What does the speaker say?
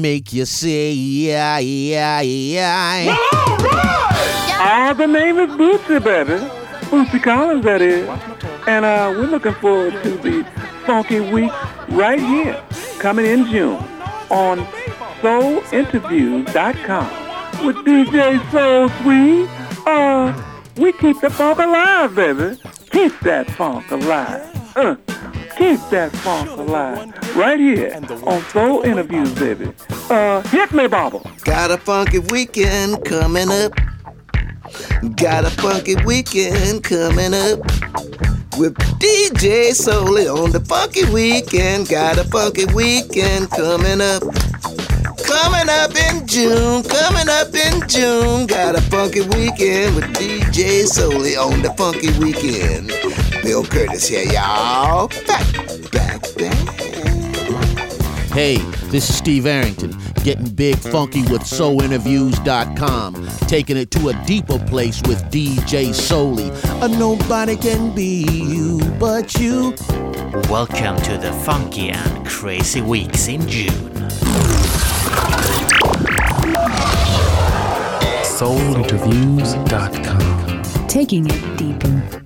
make you say yeah, yeah, yeah. Ah, the name is Bootsy, baby. Bootsy Collins, that is. And uh, we're looking forward to the Funky Week right here, coming in June on SoulInterviews.com with DJ Soul Sweet. Uh, we keep the funk alive, baby. Keep that funk alive. Uh, keep that funk alive. Right here on Soul Interviews, baby. Uh, hit me, Bobble. Got a funky weekend coming up. Got a funky weekend coming up. With DJ Solely on the funky weekend. Got a funky weekend coming up. Coming up in June, coming up in June. Got a funky weekend with DJ Solely on the funky weekend. Bill Curtis here, y'all. Back, back, back. Hey, this is Steve Arrington, getting big funky with SoulInterviews.com, taking it to a deeper place with DJ Solely. A uh, nobody can be you but you. Welcome to the funky and crazy weeks in June. SoulInterviews.com. Taking it deeper.